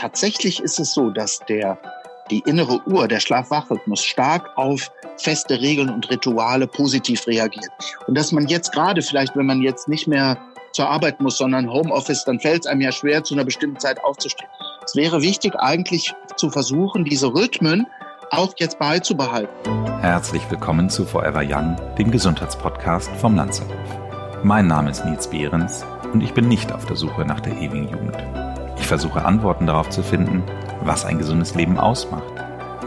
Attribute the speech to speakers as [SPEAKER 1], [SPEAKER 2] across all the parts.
[SPEAKER 1] tatsächlich ist es so, dass der, die innere Uhr, der Schlaf-Wach-Rhythmus stark auf feste Regeln und Rituale positiv reagiert. Und dass man jetzt gerade vielleicht, wenn man jetzt nicht mehr zur Arbeit muss, sondern Homeoffice, dann fällt es einem ja schwer, zu einer bestimmten Zeit aufzustehen. Es wäre wichtig, eigentlich zu versuchen, diese Rhythmen auch jetzt beizubehalten.
[SPEAKER 2] Herzlich willkommen zu Forever Young, dem Gesundheitspodcast vom Lanzerhof. Mein Name ist Nils Behrens und ich bin nicht auf der Suche nach der ewigen Jugend. Versuche Antworten darauf zu finden, was ein gesundes Leben ausmacht.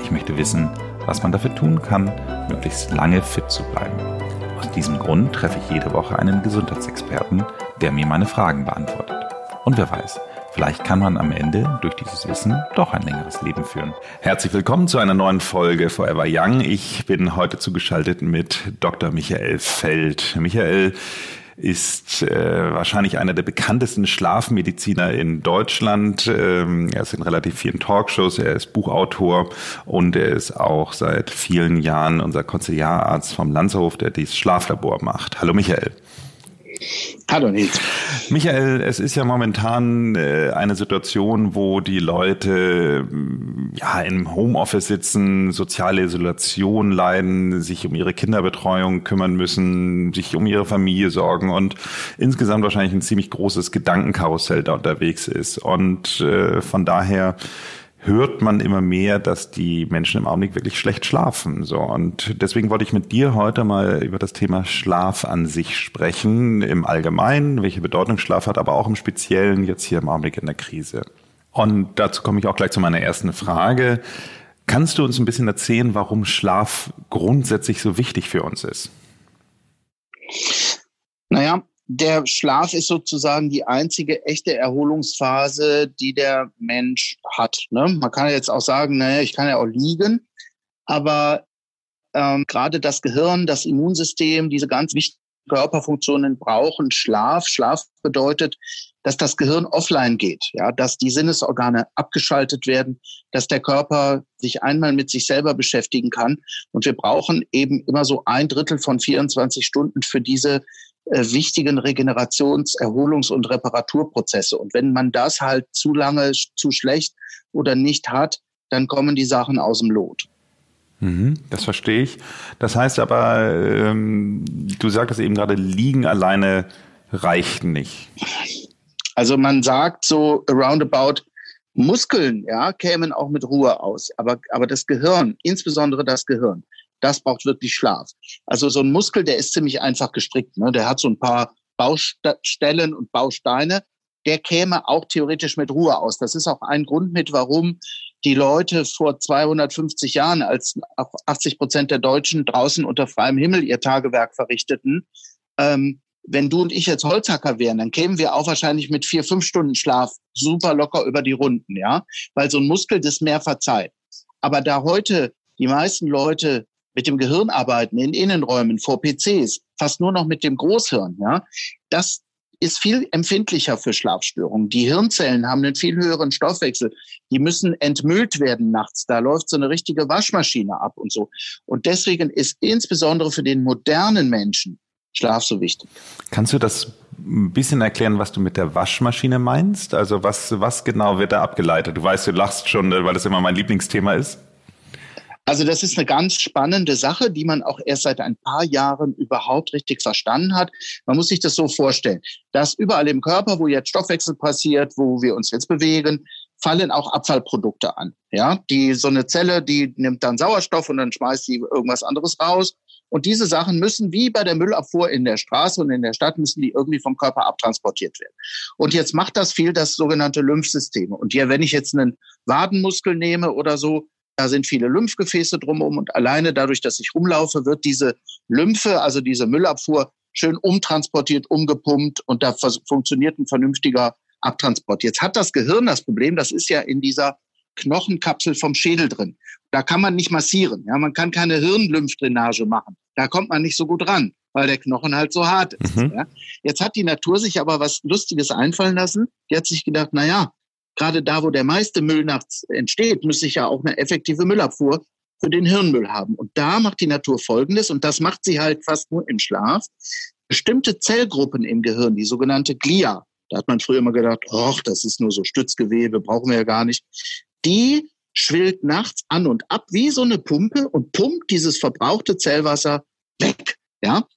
[SPEAKER 2] Ich möchte wissen, was man dafür tun kann, möglichst lange fit zu bleiben. Aus diesem Grund treffe ich jede Woche einen Gesundheitsexperten, der mir meine Fragen beantwortet. Und wer weiß, Vielleicht kann man am Ende durch dieses Wissen doch ein längeres Leben führen. Herzlich willkommen zu einer neuen Folge Forever Young. Ich bin heute zugeschaltet mit Dr. Michael Feld. Michael ist äh, wahrscheinlich einer der bekanntesten Schlafmediziner in Deutschland. Ähm, er ist in relativ vielen Talkshows, er ist Buchautor und er ist auch seit vielen Jahren unser Konziliararzt vom Lanzerhof, der dieses Schlaflabor macht. Hallo Michael.
[SPEAKER 1] Hallo Nils.
[SPEAKER 2] Michael, es ist ja momentan äh, eine Situation, wo die Leute mm, ja im Homeoffice sitzen, soziale Isolation leiden, sich um ihre Kinderbetreuung kümmern müssen, sich um ihre Familie sorgen und insgesamt wahrscheinlich ein ziemlich großes Gedankenkarussell da unterwegs ist. Und äh, von daher hört man immer mehr, dass die Menschen im Augenblick wirklich schlecht schlafen. So und deswegen wollte ich mit dir heute mal über das Thema Schlaf an sich sprechen, im Allgemeinen, welche Bedeutung Schlaf hat, aber auch im Speziellen jetzt hier im Augenblick in der Krise. Und dazu komme ich auch gleich zu meiner ersten Frage. Kannst du uns ein bisschen erzählen, warum Schlaf grundsätzlich so wichtig für uns ist?
[SPEAKER 1] Naja, der Schlaf ist sozusagen die einzige echte Erholungsphase, die der Mensch hat. Ne? Man kann jetzt auch sagen, naja, ich kann ja auch liegen, aber ähm, gerade das Gehirn, das Immunsystem, diese ganz wichtigen Körperfunktionen brauchen Schlaf. Schlaf bedeutet, dass das Gehirn offline geht, ja, dass die Sinnesorgane abgeschaltet werden, dass der Körper sich einmal mit sich selber beschäftigen kann. Und wir brauchen eben immer so ein Drittel von 24 Stunden für diese wichtigen Regenerations-, Erholungs- und Reparaturprozesse. Und wenn man das halt zu lange, zu schlecht oder nicht hat, dann kommen die Sachen aus dem Lot.
[SPEAKER 2] Mhm, das verstehe ich. Das heißt aber, ähm, du sagtest eben gerade, liegen alleine reicht nicht.
[SPEAKER 1] Also man sagt so roundabout, Muskeln, ja, kämen auch mit Ruhe aus. Aber, aber das Gehirn, insbesondere das Gehirn, das braucht wirklich Schlaf. Also so ein Muskel, der ist ziemlich einfach gestrickt. Ne? Der hat so ein paar Baustellen und Bausteine. Der käme auch theoretisch mit Ruhe aus. Das ist auch ein Grund mit, warum die Leute vor 250 Jahren, als 80 Prozent der Deutschen draußen unter freiem Himmel ihr Tagewerk verrichteten, ähm, wenn du und ich jetzt Holzhacker wären, dann kämen wir auch wahrscheinlich mit vier, fünf Stunden Schlaf super locker über die Runden, ja, weil so ein Muskel das mehr verzeiht. Aber da heute die meisten Leute mit dem Gehirn arbeiten, in Innenräumen, vor PCs, fast nur noch mit dem Großhirn, ja, das ist viel empfindlicher für Schlafstörungen. Die Hirnzellen haben einen viel höheren Stoffwechsel. Die müssen entmüllt werden nachts. Da läuft so eine richtige Waschmaschine ab und so. Und deswegen ist insbesondere für den modernen Menschen Schlaf so wichtig.
[SPEAKER 2] Kannst du das ein bisschen erklären, was du mit der Waschmaschine meinst? Also was, was genau wird da abgeleitet? Du weißt, du lachst schon, weil das immer mein Lieblingsthema ist.
[SPEAKER 1] Also das ist eine ganz spannende Sache, die man auch erst seit ein paar Jahren überhaupt richtig verstanden hat. Man muss sich das so vorstellen, dass überall im Körper, wo jetzt Stoffwechsel passiert, wo wir uns jetzt bewegen, fallen auch Abfallprodukte an. Ja, die so eine Zelle, die nimmt dann Sauerstoff und dann schmeißt sie irgendwas anderes raus. Und diese Sachen müssen wie bei der Müllabfuhr in der Straße und in der Stadt müssen die irgendwie vom Körper abtransportiert werden. Und jetzt macht das viel das sogenannte Lymphsysteme. Und ja, wenn ich jetzt einen Wadenmuskel nehme oder so, da sind viele Lymphgefäße drumherum und alleine dadurch, dass ich rumlaufe, wird diese Lymphe, also diese Müllabfuhr, schön umtransportiert, umgepumpt und da funktioniert ein vernünftiger Abtransport. Jetzt hat das Gehirn das Problem, das ist ja in dieser Knochenkapsel vom Schädel drin. Da kann man nicht massieren. Ja, man kann keine Hirnlymphdrainage machen. Da kommt man nicht so gut ran, weil der Knochen halt so hart ist. Mhm. Ja. Jetzt hat die Natur sich aber was Lustiges einfallen lassen. Die hat sich gedacht, na ja, gerade da, wo der meiste Müll nachts entsteht, müsste ich ja auch eine effektive Müllabfuhr für den Hirnmüll haben. Und da macht die Natur Folgendes, und das macht sie halt fast nur im Schlaf. Bestimmte Zellgruppen im Gehirn, die sogenannte Glia, Da hat man früher immer gedacht, ach, das ist nur so Stützgewebe, brauchen wir ja gar nicht. Die schwillt nachts an und ab wie so eine Pumpe und pumpt dieses verbrauchte Zellwasser weg. Ja,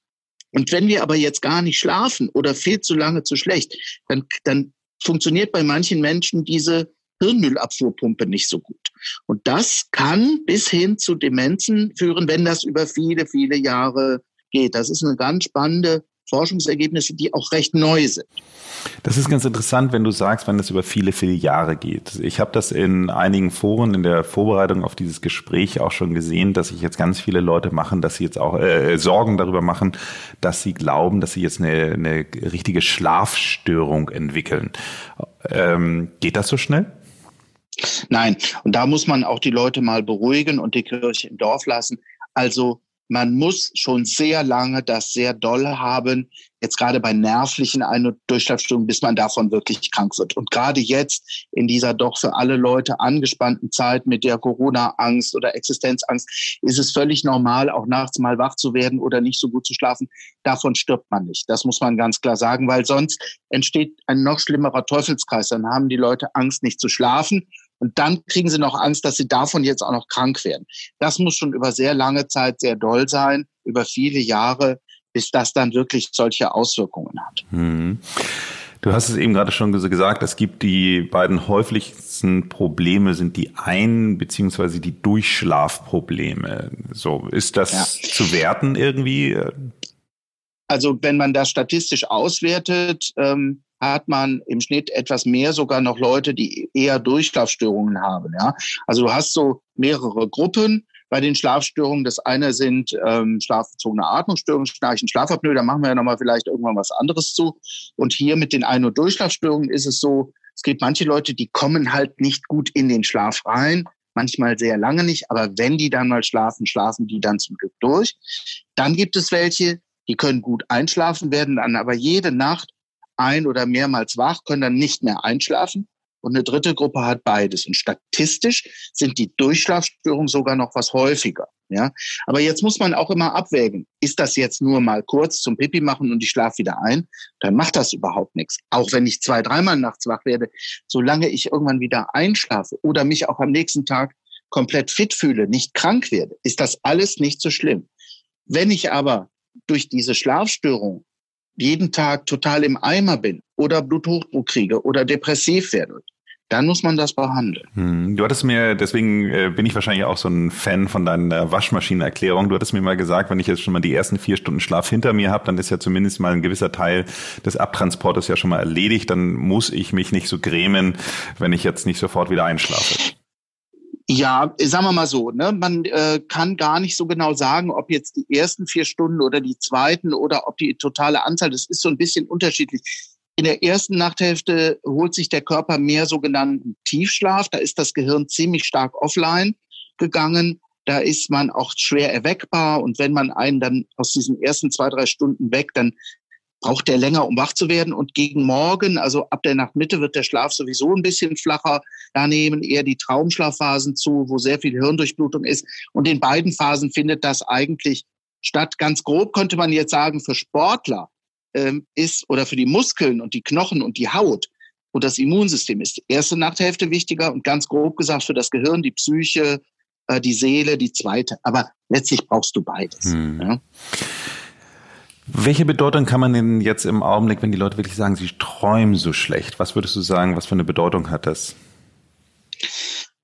[SPEAKER 1] und wenn wir aber jetzt gar nicht schlafen oder viel zu lange zu schlecht, dann, dann funktioniert bei manchen Menschen diese Hirnmüllabfuhrpumpe nicht so gut. Und das kann bis hin zu Demenzen führen, wenn das über viele, viele Jahre geht. Das ist eine ganz spannende Forschungsergebnisse, die auch recht neu sind.
[SPEAKER 2] Das ist ganz interessant, wenn du sagst, wenn das über viele, viele Jahre geht. Ich habe das in einigen Foren in der Vorbereitung auf dieses Gespräch auch schon gesehen, dass sich jetzt ganz viele Leute machen, dass sie jetzt auch äh, Sorgen darüber machen, dass sie glauben, dass sie jetzt eine, eine richtige Schlafstörung entwickeln. Ähm, geht das so schnell?
[SPEAKER 1] Nein, und da muss man auch die Leute mal beruhigen und die Kirche im Dorf lassen. Also man muss schon sehr lange das sehr doll haben, jetzt gerade bei nervlichen Ein- und Durchschlafstörungen, bis man davon wirklich krank wird. Und gerade jetzt in dieser doch für alle Leute angespannten Zeit mit der Corona-Angst oder Existenzangst ist es völlig normal, auch nachts mal wach zu werden oder nicht so gut zu schlafen. Davon stirbt man nicht. Das muss man ganz klar sagen, weil sonst entsteht ein noch schlimmerer Teufelskreis. Dann haben die Leute Angst, nicht zu schlafen und dann kriegen sie noch Angst, dass sie davon jetzt auch noch krank werden. Das muss schon über sehr lange Zeit sehr doll sein, über viele Jahre, bis das dann wirklich solche Auswirkungen hat. Hm.
[SPEAKER 2] Du hast es eben gerade schon gesagt, es gibt die beiden häufigsten Probleme sind die Ein- beziehungsweise die Durchschlafprobleme. So, ist das ja. zu werten irgendwie?
[SPEAKER 1] Also wenn man das statistisch auswertet, ähm, hat man im Schnitt etwas mehr sogar noch Leute, die eher Durchschlafstörungen haben. Ja? Also du hast so mehrere Gruppen bei den Schlafstörungen. Das eine sind ähm, schlafbezogene Atmungsstörungen, Schnarchen, Schlafapnoe. Da machen wir ja nochmal vielleicht irgendwann was anderes zu. Und hier mit den Ein- und Durchschlafstörungen ist es so, es gibt manche Leute, die kommen halt nicht gut in den Schlaf rein. Manchmal sehr lange nicht, aber wenn die dann mal schlafen, schlafen die dann zum Glück durch. Dann gibt es welche, die können gut einschlafen, werden dann aber jede Nacht ein- oder mehrmals wach, können dann nicht mehr einschlafen. Und eine dritte Gruppe hat beides. Und statistisch sind die Durchschlafstörungen sogar noch was häufiger. Ja, aber jetzt muss man auch immer abwägen. Ist das jetzt nur mal kurz zum Pipi machen und ich schlafe wieder ein? Dann macht das überhaupt nichts. Auch wenn ich zwei, dreimal nachts wach werde, solange ich irgendwann wieder einschlafe oder mich auch am nächsten Tag komplett fit fühle, nicht krank werde, ist das alles nicht so schlimm. Wenn ich aber durch diese Schlafstörung jeden Tag total im Eimer bin oder Bluthochdruck kriege oder depressiv werde, dann muss man das behandeln.
[SPEAKER 2] Hm. Du hattest mir, deswegen äh, bin ich wahrscheinlich auch so ein Fan von deiner Waschmaschinenerklärung. Du hattest mir mal gesagt, wenn ich jetzt schon mal die ersten vier Stunden Schlaf hinter mir habe, dann ist ja zumindest mal ein gewisser Teil des Abtransportes ja schon mal erledigt. Dann muss ich mich nicht so grämen, wenn ich jetzt nicht sofort wieder einschlafe.
[SPEAKER 1] Ja, sagen wir mal so, ne? man äh, kann gar nicht so genau sagen, ob jetzt die ersten vier Stunden oder die zweiten oder ob die totale Anzahl, das ist so ein bisschen unterschiedlich. In der ersten Nachthälfte holt sich der Körper mehr sogenannten Tiefschlaf, da ist das Gehirn ziemlich stark offline gegangen, da ist man auch schwer erweckbar und wenn man einen dann aus diesen ersten zwei, drei Stunden weg, dann braucht der länger, um wach zu werden. Und gegen morgen, also ab der Nachtmitte, wird der Schlaf sowieso ein bisschen flacher. Da nehmen eher die Traumschlafphasen zu, wo sehr viel Hirndurchblutung ist. Und in beiden Phasen findet das eigentlich statt. Ganz grob könnte man jetzt sagen, für Sportler ähm, ist oder für die Muskeln und die Knochen und die Haut und das Immunsystem ist die erste Nachthälfte wichtiger und ganz grob gesagt für das Gehirn, die Psyche, äh, die Seele, die zweite. Aber letztlich brauchst du beides. Hm. Ja.
[SPEAKER 2] Welche Bedeutung kann man denn jetzt im Augenblick, wenn die Leute wirklich sagen, sie träumen so schlecht? Was würdest du sagen, was für eine Bedeutung hat das?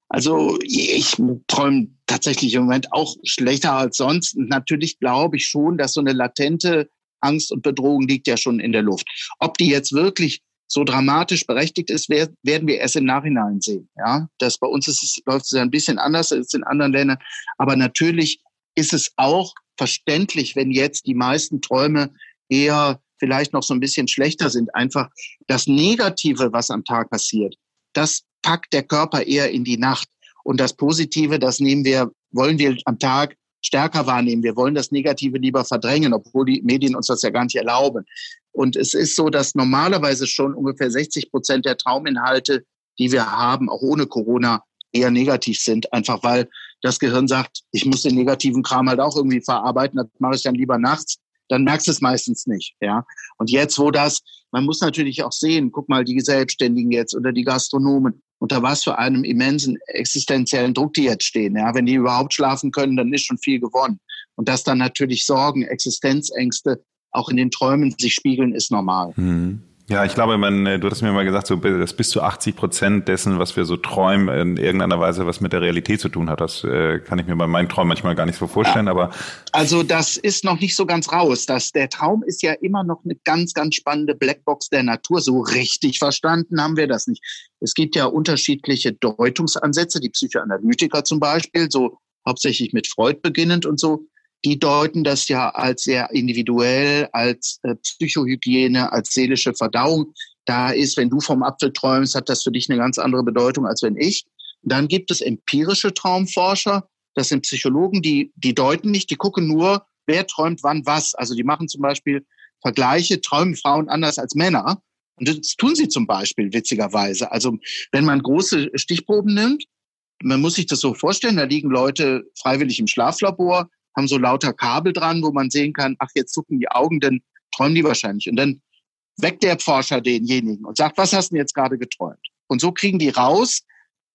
[SPEAKER 1] Also ich träume tatsächlich im Moment auch schlechter als sonst. Und natürlich glaube ich schon, dass so eine latente Angst und Bedrohung liegt ja schon in der Luft. Ob die jetzt wirklich so dramatisch berechtigt ist, werden wir erst im Nachhinein sehen. Ja, das bei uns ist läuft es ein bisschen anders als in anderen Ländern. Aber natürlich ist es auch verständlich, wenn jetzt die meisten Träume eher vielleicht noch so ein bisschen schlechter sind. Einfach das Negative, was am Tag passiert, das packt der Körper eher in die Nacht. Und das Positive, das nehmen wir, wollen wir am Tag stärker wahrnehmen. Wir wollen das Negative lieber verdrängen, obwohl die Medien uns das ja gar nicht erlauben. Und es ist so, dass normalerweise schon ungefähr 60 Prozent der Trauminhalte, die wir haben, auch ohne Corona, eher negativ sind, einfach weil das Gehirn sagt, ich muss den negativen Kram halt auch irgendwie verarbeiten, das mache ich dann lieber nachts. dann merkst du es meistens nicht. Ja. Und jetzt, wo das, man muss natürlich auch sehen, guck mal, die Selbstständigen jetzt oder die Gastronomen, unter was für einem immensen existenziellen Druck die jetzt stehen. Ja. Wenn die überhaupt schlafen können, dann ist schon viel gewonnen. Und dass dann natürlich Sorgen, Existenzängste auch in den Träumen sich spiegeln, ist normal.
[SPEAKER 2] Mhm. Ja, ich glaube, man, äh, du hast mir mal gesagt, so, dass bis zu 80 Prozent dessen, was wir so träumen, in irgendeiner Weise was mit der Realität zu tun hat. Das äh, kann ich mir bei meinen Träumen manchmal gar nicht so vorstellen, ja. aber.
[SPEAKER 1] Also, das ist noch nicht so ganz raus. Das, der Traum ist ja immer noch eine ganz, ganz spannende Blackbox der Natur. So richtig verstanden haben wir das nicht. Es gibt ja unterschiedliche Deutungsansätze, die Psychoanalytiker zum Beispiel, so hauptsächlich mit Freud beginnend und so die deuten das ja als sehr individuell, als äh, Psychohygiene, als seelische Verdauung. Da ist, wenn du vom Apfel träumst, hat das für dich eine ganz andere Bedeutung, als wenn ich. Dann gibt es empirische Traumforscher. Das sind Psychologen, die, die deuten nicht, die gucken nur, wer träumt wann was. Also die machen zum Beispiel Vergleiche, träumen Frauen anders als Männer. Und das tun sie zum Beispiel witzigerweise. Also wenn man große Stichproben nimmt, man muss sich das so vorstellen, da liegen Leute freiwillig im Schlaflabor, haben so lauter Kabel dran, wo man sehen kann, ach, jetzt zucken die Augen, dann träumen die wahrscheinlich. Und dann weckt der Forscher denjenigen und sagt, was hast du jetzt gerade geträumt? Und so kriegen die raus,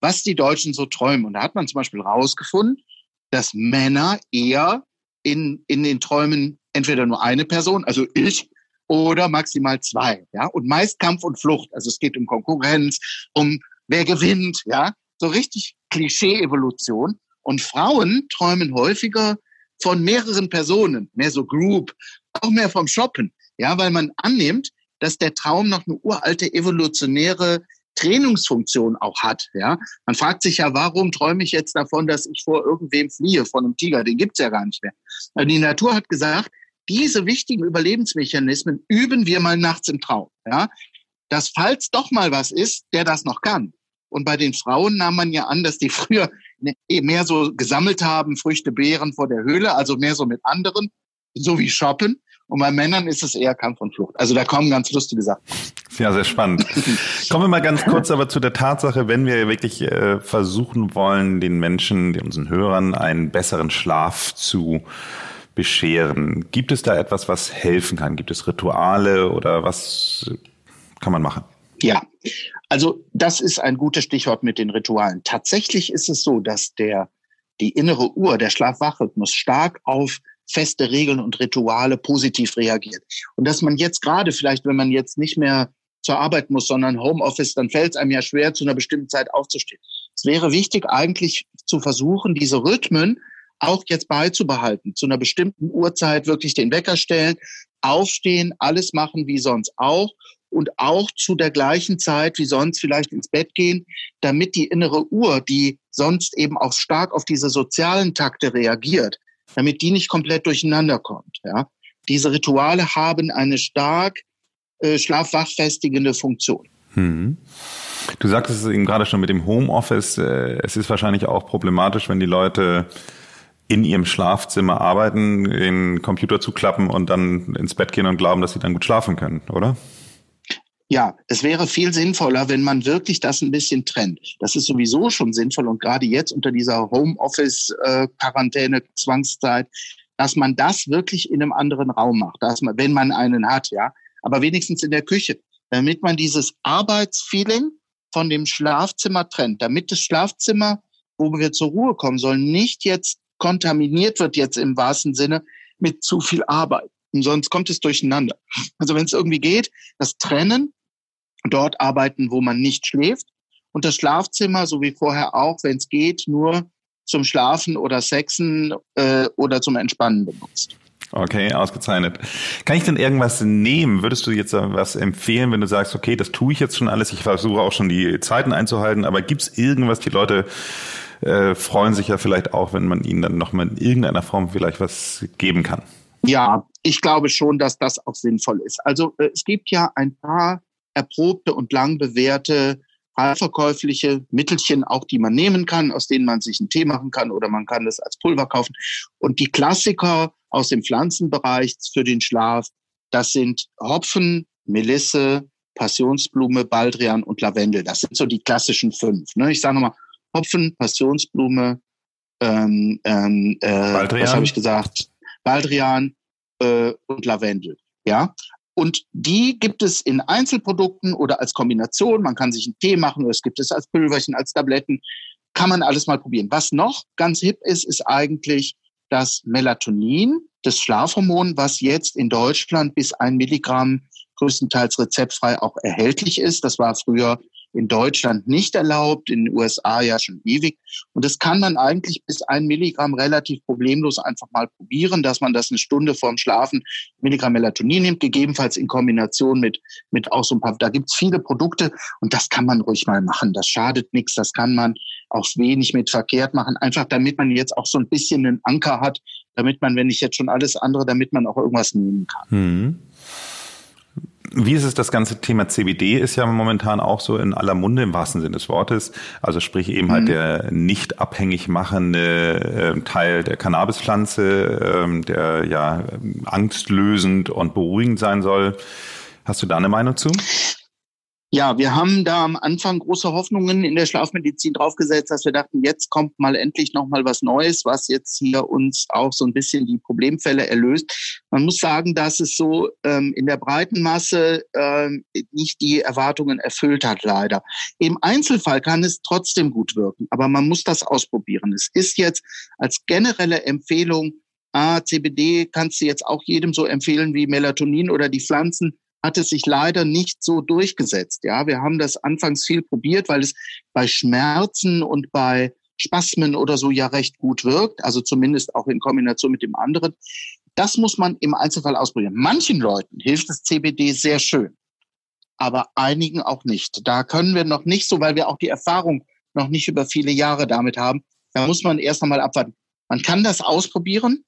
[SPEAKER 1] was die Deutschen so träumen. Und da hat man zum Beispiel rausgefunden, dass Männer eher in, in den Träumen entweder nur eine Person, also ich, oder maximal zwei, ja. Und meist Kampf und Flucht. Also es geht um Konkurrenz, um wer gewinnt, ja. So richtig Klischee-Evolution. Und Frauen träumen häufiger von mehreren Personen, mehr so Group, auch mehr vom Shoppen. Ja, weil man annimmt, dass der Traum noch eine uralte evolutionäre Trainingsfunktion auch hat. Ja, man fragt sich ja, warum träume ich jetzt davon, dass ich vor irgendwem fliehe, von einem Tiger? Den gibt's ja gar nicht mehr. Also die Natur hat gesagt, diese wichtigen Überlebensmechanismen üben wir mal nachts im Traum. Ja, dass falls doch mal was ist, der das noch kann. Und bei den Frauen nahm man ja an, dass die früher mehr so gesammelt haben, Früchte, Beeren vor der Höhle, also mehr so mit anderen, so wie Shoppen. Und bei Männern ist es eher Kampf und Flucht. Also da kommen ganz lustige Sachen.
[SPEAKER 2] Ja, sehr spannend. Kommen wir mal ganz kurz aber zu der Tatsache, wenn wir wirklich äh, versuchen wollen, den Menschen, unseren Hörern, einen besseren Schlaf zu bescheren. Gibt es da etwas, was helfen kann? Gibt es Rituale oder was kann man machen?
[SPEAKER 1] Ja, also das ist ein gutes Stichwort mit den Ritualen. Tatsächlich ist es so, dass der die innere Uhr, der Schlaf-Wach-Rhythmus stark auf feste Regeln und Rituale positiv reagiert. Und dass man jetzt gerade vielleicht, wenn man jetzt nicht mehr zur Arbeit muss, sondern Homeoffice, dann fällt es einem ja schwer, zu einer bestimmten Zeit aufzustehen. Es wäre wichtig, eigentlich zu versuchen, diese Rhythmen auch jetzt beizubehalten. Zu einer bestimmten Uhrzeit wirklich den Wecker stellen, aufstehen, alles machen wie sonst auch und auch zu der gleichen Zeit wie sonst vielleicht ins Bett gehen, damit die innere Uhr, die sonst eben auch stark auf diese sozialen Takte reagiert, damit die nicht komplett durcheinander kommt. Ja? Diese Rituale haben eine stark äh, schlafwachfestigende Funktion.
[SPEAKER 2] Hm. Du sagtest es eben gerade schon mit dem Homeoffice. Äh, es ist wahrscheinlich auch problematisch, wenn die Leute in ihrem Schlafzimmer arbeiten, den Computer zuklappen und dann ins Bett gehen und glauben, dass sie dann gut schlafen können, oder?
[SPEAKER 1] Ja, es wäre viel sinnvoller, wenn man wirklich das ein bisschen trennt. Das ist sowieso schon sinnvoll und gerade jetzt unter dieser Homeoffice-Quarantäne, Zwangszeit, dass man das wirklich in einem anderen Raum macht, dass man, wenn man einen hat, ja, aber wenigstens in der Küche, damit man dieses Arbeitsfeeling von dem Schlafzimmer trennt, damit das Schlafzimmer, wo wir zur Ruhe kommen sollen, nicht jetzt kontaminiert wird jetzt im wahrsten Sinne mit zu viel Arbeit. Und sonst kommt es durcheinander. Also wenn es irgendwie geht, das Trennen dort arbeiten, wo man nicht schläft. Und das Schlafzimmer, so wie vorher auch, wenn es geht, nur zum Schlafen oder Sexen äh, oder zum Entspannen benutzt.
[SPEAKER 2] Okay, ausgezeichnet. Kann ich denn irgendwas nehmen? Würdest du jetzt was empfehlen, wenn du sagst, okay, das tue ich jetzt schon alles, ich versuche auch schon die Zeiten einzuhalten, aber gibt es irgendwas, die Leute äh, freuen sich ja vielleicht auch, wenn man ihnen dann nochmal in irgendeiner Form vielleicht was geben kann?
[SPEAKER 1] Ja, ich glaube schon, dass das auch sinnvoll ist. Also äh, es gibt ja ein paar erprobte und lang bewährte verkäufliche Mittelchen auch, die man nehmen kann, aus denen man sich einen Tee machen kann oder man kann das als Pulver kaufen. Und die Klassiker aus dem Pflanzenbereich für den Schlaf, das sind Hopfen, Melisse, Passionsblume, Baldrian und Lavendel. Das sind so die klassischen fünf. Ne? Ich sage nochmal, Hopfen, Passionsblume, ähm, ähm, äh, was habe ich gesagt? Baldrian, äh, und Lavendel. Ja, und die gibt es in Einzelprodukten oder als Kombination. Man kann sich einen Tee machen, es gibt es als Pülverchen, als Tabletten. Kann man alles mal probieren. Was noch ganz hip ist, ist eigentlich das Melatonin, das Schlafhormon, was jetzt in Deutschland bis ein Milligramm größtenteils rezeptfrei auch erhältlich ist. Das war früher in Deutschland nicht erlaubt, in den USA ja schon ewig. Und das kann man eigentlich bis ein Milligramm relativ problemlos einfach mal probieren, dass man das eine Stunde vorm Schlafen Milligramm Melatonin nimmt, gegebenenfalls in Kombination mit, mit auch so ein paar, da gibt's viele Produkte und das kann man ruhig mal machen. Das schadet nichts, das kann man auch wenig mit verkehrt machen, einfach damit man jetzt auch so ein bisschen einen Anker hat, damit man, wenn ich jetzt schon alles andere, damit man auch irgendwas nehmen kann. Hm.
[SPEAKER 2] Wie ist es, das ganze Thema CBD ist ja momentan auch so in aller Munde im wahrsten Sinne des Wortes. Also sprich eben halt mhm. halt der nicht abhängig machende äh, Teil der Cannabispflanze, äh, der ja angstlösend und beruhigend sein soll. Hast du da eine Meinung zu?
[SPEAKER 1] Ja, wir haben da am Anfang große Hoffnungen in der Schlafmedizin draufgesetzt, dass wir dachten, jetzt kommt mal endlich noch mal was Neues, was jetzt hier uns auch so ein bisschen die Problemfälle erlöst. Man muss sagen, dass es so ähm, in der breiten Masse ähm, nicht die Erwartungen erfüllt hat, leider. Im Einzelfall kann es trotzdem gut wirken, aber man muss das ausprobieren. Es ist jetzt als generelle Empfehlung, ah, CBD kannst du jetzt auch jedem so empfehlen wie Melatonin oder die Pflanzen hat es sich leider nicht so durchgesetzt. Ja, wir haben das anfangs viel probiert, weil es bei Schmerzen und bei Spasmen oder so ja recht gut wirkt, also zumindest auch in Kombination mit dem anderen. Das muss man im Einzelfall ausprobieren. Manchen Leuten hilft das CBD sehr schön, aber einigen auch nicht. Da können wir noch nicht so, weil wir auch die Erfahrung noch nicht über viele Jahre damit haben. Da muss man erst einmal abwarten. Man kann das ausprobieren,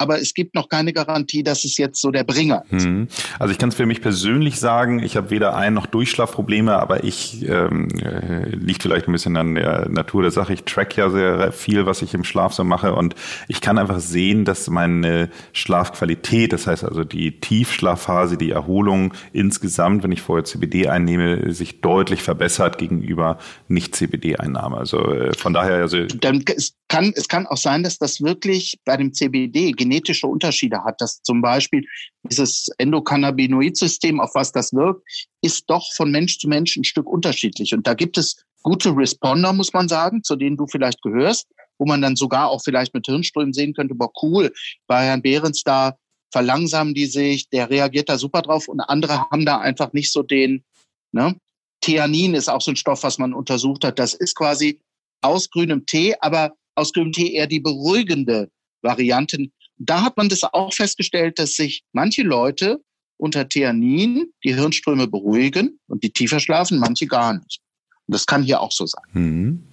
[SPEAKER 1] aber es gibt noch keine Garantie, dass es jetzt so der Bringer ist. Hm.
[SPEAKER 2] Also ich kann es für mich persönlich sagen, ich habe weder Ein- noch Durchschlafprobleme, aber ich ähm, äh, liegt vielleicht ein bisschen an der Natur der Sache. Ich track ja sehr viel, was ich im Schlaf so mache und ich kann einfach sehen, dass meine Schlafqualität, das heißt also die Tiefschlafphase, die Erholung insgesamt, wenn ich vorher CBD einnehme, sich deutlich verbessert gegenüber Nicht-CBD-Einnahme. Also äh, von daher also
[SPEAKER 1] Dann, es kann es kann auch sein, dass das wirklich bei dem CBD genetische Unterschiede hat, dass zum Beispiel dieses Endokannabinoid-System, auf was das wirkt, ist doch von Mensch zu Mensch ein Stück unterschiedlich. Und da gibt es gute Responder, muss man sagen, zu denen du vielleicht gehörst, wo man dann sogar auch vielleicht mit Hirnströmen sehen könnte, boah, cool, bei Herrn Behrens da verlangsamen die sich, der reagiert da super drauf und andere haben da einfach nicht so den, ne? Theanin ist auch so ein Stoff, was man untersucht hat. Das ist quasi aus grünem Tee, aber aus grünem Tee eher die beruhigende Variante da hat man das auch festgestellt, dass sich manche Leute unter Theanin die Hirnströme beruhigen und die tiefer schlafen, manche gar nicht. Und das kann hier auch so sein. Mhm.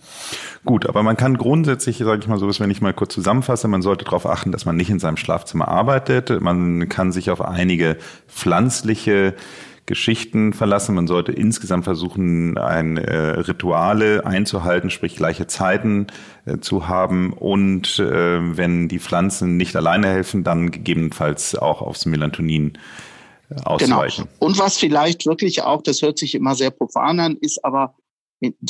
[SPEAKER 2] Gut, aber man kann grundsätzlich, sage ich mal so, wenn ich mal kurz zusammenfasse, man sollte darauf achten, dass man nicht in seinem Schlafzimmer arbeitet. Man kann sich auf einige pflanzliche Geschichten verlassen. Man sollte insgesamt versuchen, ein äh, Rituale einzuhalten, sprich gleiche Zeiten äh, zu haben und äh, wenn die Pflanzen nicht alleine helfen, dann gegebenenfalls auch aufs Melatonin äh, ausweichen.
[SPEAKER 1] Genau. Und was vielleicht wirklich auch, das hört sich immer sehr profan an, ist aber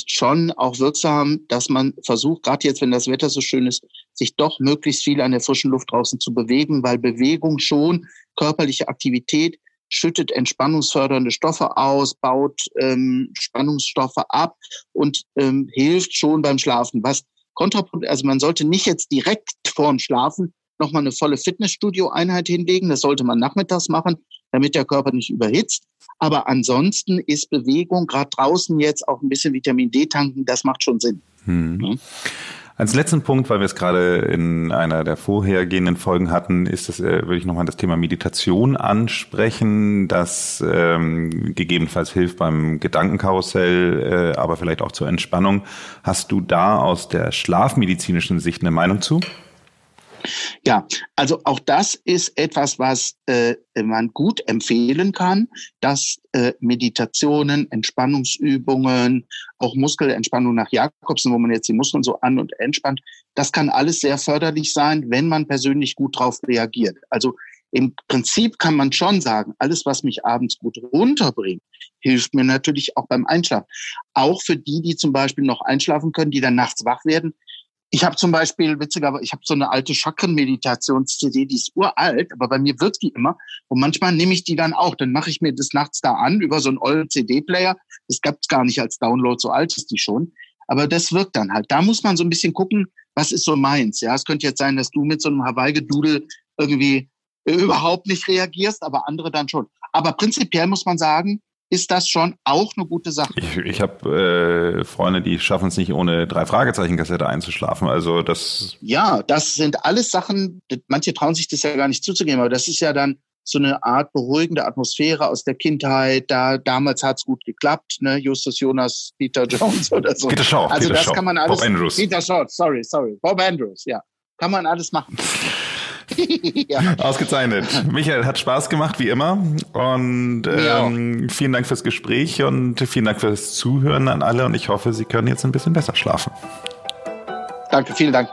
[SPEAKER 1] schon auch wirksam, dass man versucht, gerade jetzt, wenn das Wetter so schön ist, sich doch möglichst viel an der frischen Luft draußen zu bewegen, weil Bewegung schon, körperliche Aktivität schüttet entspannungsfördernde Stoffe aus, baut ähm, Spannungsstoffe ab und ähm, hilft schon beim Schlafen. Was kontraproduktiv, also man sollte nicht jetzt direkt vorm Schlafen nochmal eine volle Fitnessstudio-Einheit hinlegen. Das sollte man nachmittags machen, damit der Körper nicht überhitzt. Aber ansonsten ist Bewegung, gerade draußen jetzt auch ein bisschen Vitamin D tanken, das macht schon Sinn. Hm.
[SPEAKER 2] Ja. Als letzten Punkt, weil wir es gerade in einer der vorhergehenden Folgen hatten, ist es, äh, würde ich nochmal das Thema Meditation ansprechen, das ähm, gegebenenfalls hilft beim Gedankenkarussell, äh, aber vielleicht auch zur Entspannung. Hast du da aus der schlafmedizinischen Sicht eine Meinung zu?
[SPEAKER 1] Ja, also auch das ist etwas, was äh, man gut empfehlen kann, dass äh, Meditationen, Entspannungsübungen, auch Muskelentspannung nach Jakobsen, wo man jetzt die Muskeln so an und entspannt, das kann alles sehr förderlich sein, wenn man persönlich gut drauf reagiert. Also im Prinzip kann man schon sagen, alles, was mich abends gut runterbringt, hilft mir natürlich auch beim Einschlafen. Auch für die, die zum Beispiel noch einschlafen können, die dann nachts wach werden, Ich habe zum Beispiel, witzigerweise, ich habe so eine alte Chakren-Meditations-CD, die ist uralt, aber bei mir wirkt die immer. Und manchmal nehme ich die dann auch. Dann mache ich mir das nachts da an über so einen ollen CD-Player. Das gab's gar nicht als Download, so alt ist die schon. Aber das wirkt dann halt. Da muss man so ein bisschen gucken, was ist so meins. Ja, es könnte jetzt sein, dass du mit so einem Hawaii-Gedudel irgendwie überhaupt nicht reagierst, aber andere dann schon. Aber prinzipiell muss man sagen, ist das schon auch eine gute Sache.
[SPEAKER 2] Ich, ich habe äh, Freunde, die schaffen es nicht ohne drei Fragezeichen-Kassette einzuschlafen. Also das.
[SPEAKER 1] Ja, das sind alles Sachen. Manche trauen sich das ja gar nicht zuzugeben, aber das ist ja dann so eine Art beruhigende Atmosphäre aus der Kindheit. Da damals hat's gut geklappt, ne? Justus Jonas, Peter Jones oder so.
[SPEAKER 2] Peter Shaw.
[SPEAKER 1] Also
[SPEAKER 2] Peter
[SPEAKER 1] das
[SPEAKER 2] Shaw.
[SPEAKER 1] kann man alles.
[SPEAKER 2] Bob Andrews.
[SPEAKER 1] Peter Shaw, sorry, sorry, Bob Andrews, ja, kann man alles machen.
[SPEAKER 2] ja. Ausgezeichnet. Michael, hat Spaß gemacht, wie immer. Und ähm, vielen Dank fürs Gespräch und vielen Dank fürs Zuhören an alle. Und ich hoffe, Sie können jetzt ein bisschen besser schlafen.
[SPEAKER 1] Danke, vielen Dank.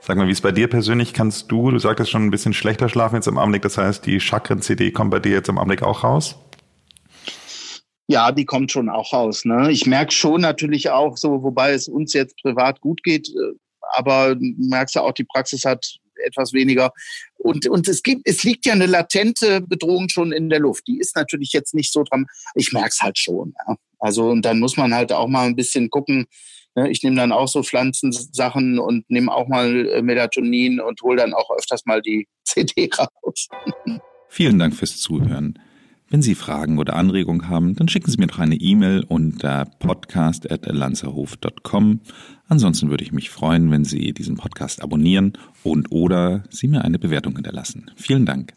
[SPEAKER 2] Sag mal, wie ist bei dir persönlich? Kannst du, du sagtest schon ein bisschen schlechter schlafen jetzt im Augenblick. Das heißt, die Chakren-CD kommt bei dir jetzt im Augenblick auch raus?
[SPEAKER 1] Ja, die kommt schon auch raus. Ne? Ich merke schon natürlich auch so, wobei es uns jetzt privat gut geht, äh, aber du merkst ja auch, die Praxis hat etwas weniger. Und, und es gibt, es liegt ja eine latente Bedrohung schon in der Luft. Die ist natürlich jetzt nicht so dran. Ich merke es halt schon. Ja. Also, und dann muss man halt auch mal ein bisschen gucken. Ne? Ich nehme dann auch so Pflanzensachen und nehme auch mal äh, Melatonin und hole dann auch öfters mal die CD raus.
[SPEAKER 2] Vielen Dank fürs Zuhören. Wenn Sie Fragen oder Anregungen haben, dann schicken Sie mir doch eine E-Mail unter podcast.lanzerhof.com. Ansonsten würde ich mich freuen, wenn Sie diesen Podcast abonnieren und oder Sie mir eine Bewertung hinterlassen. Vielen Dank.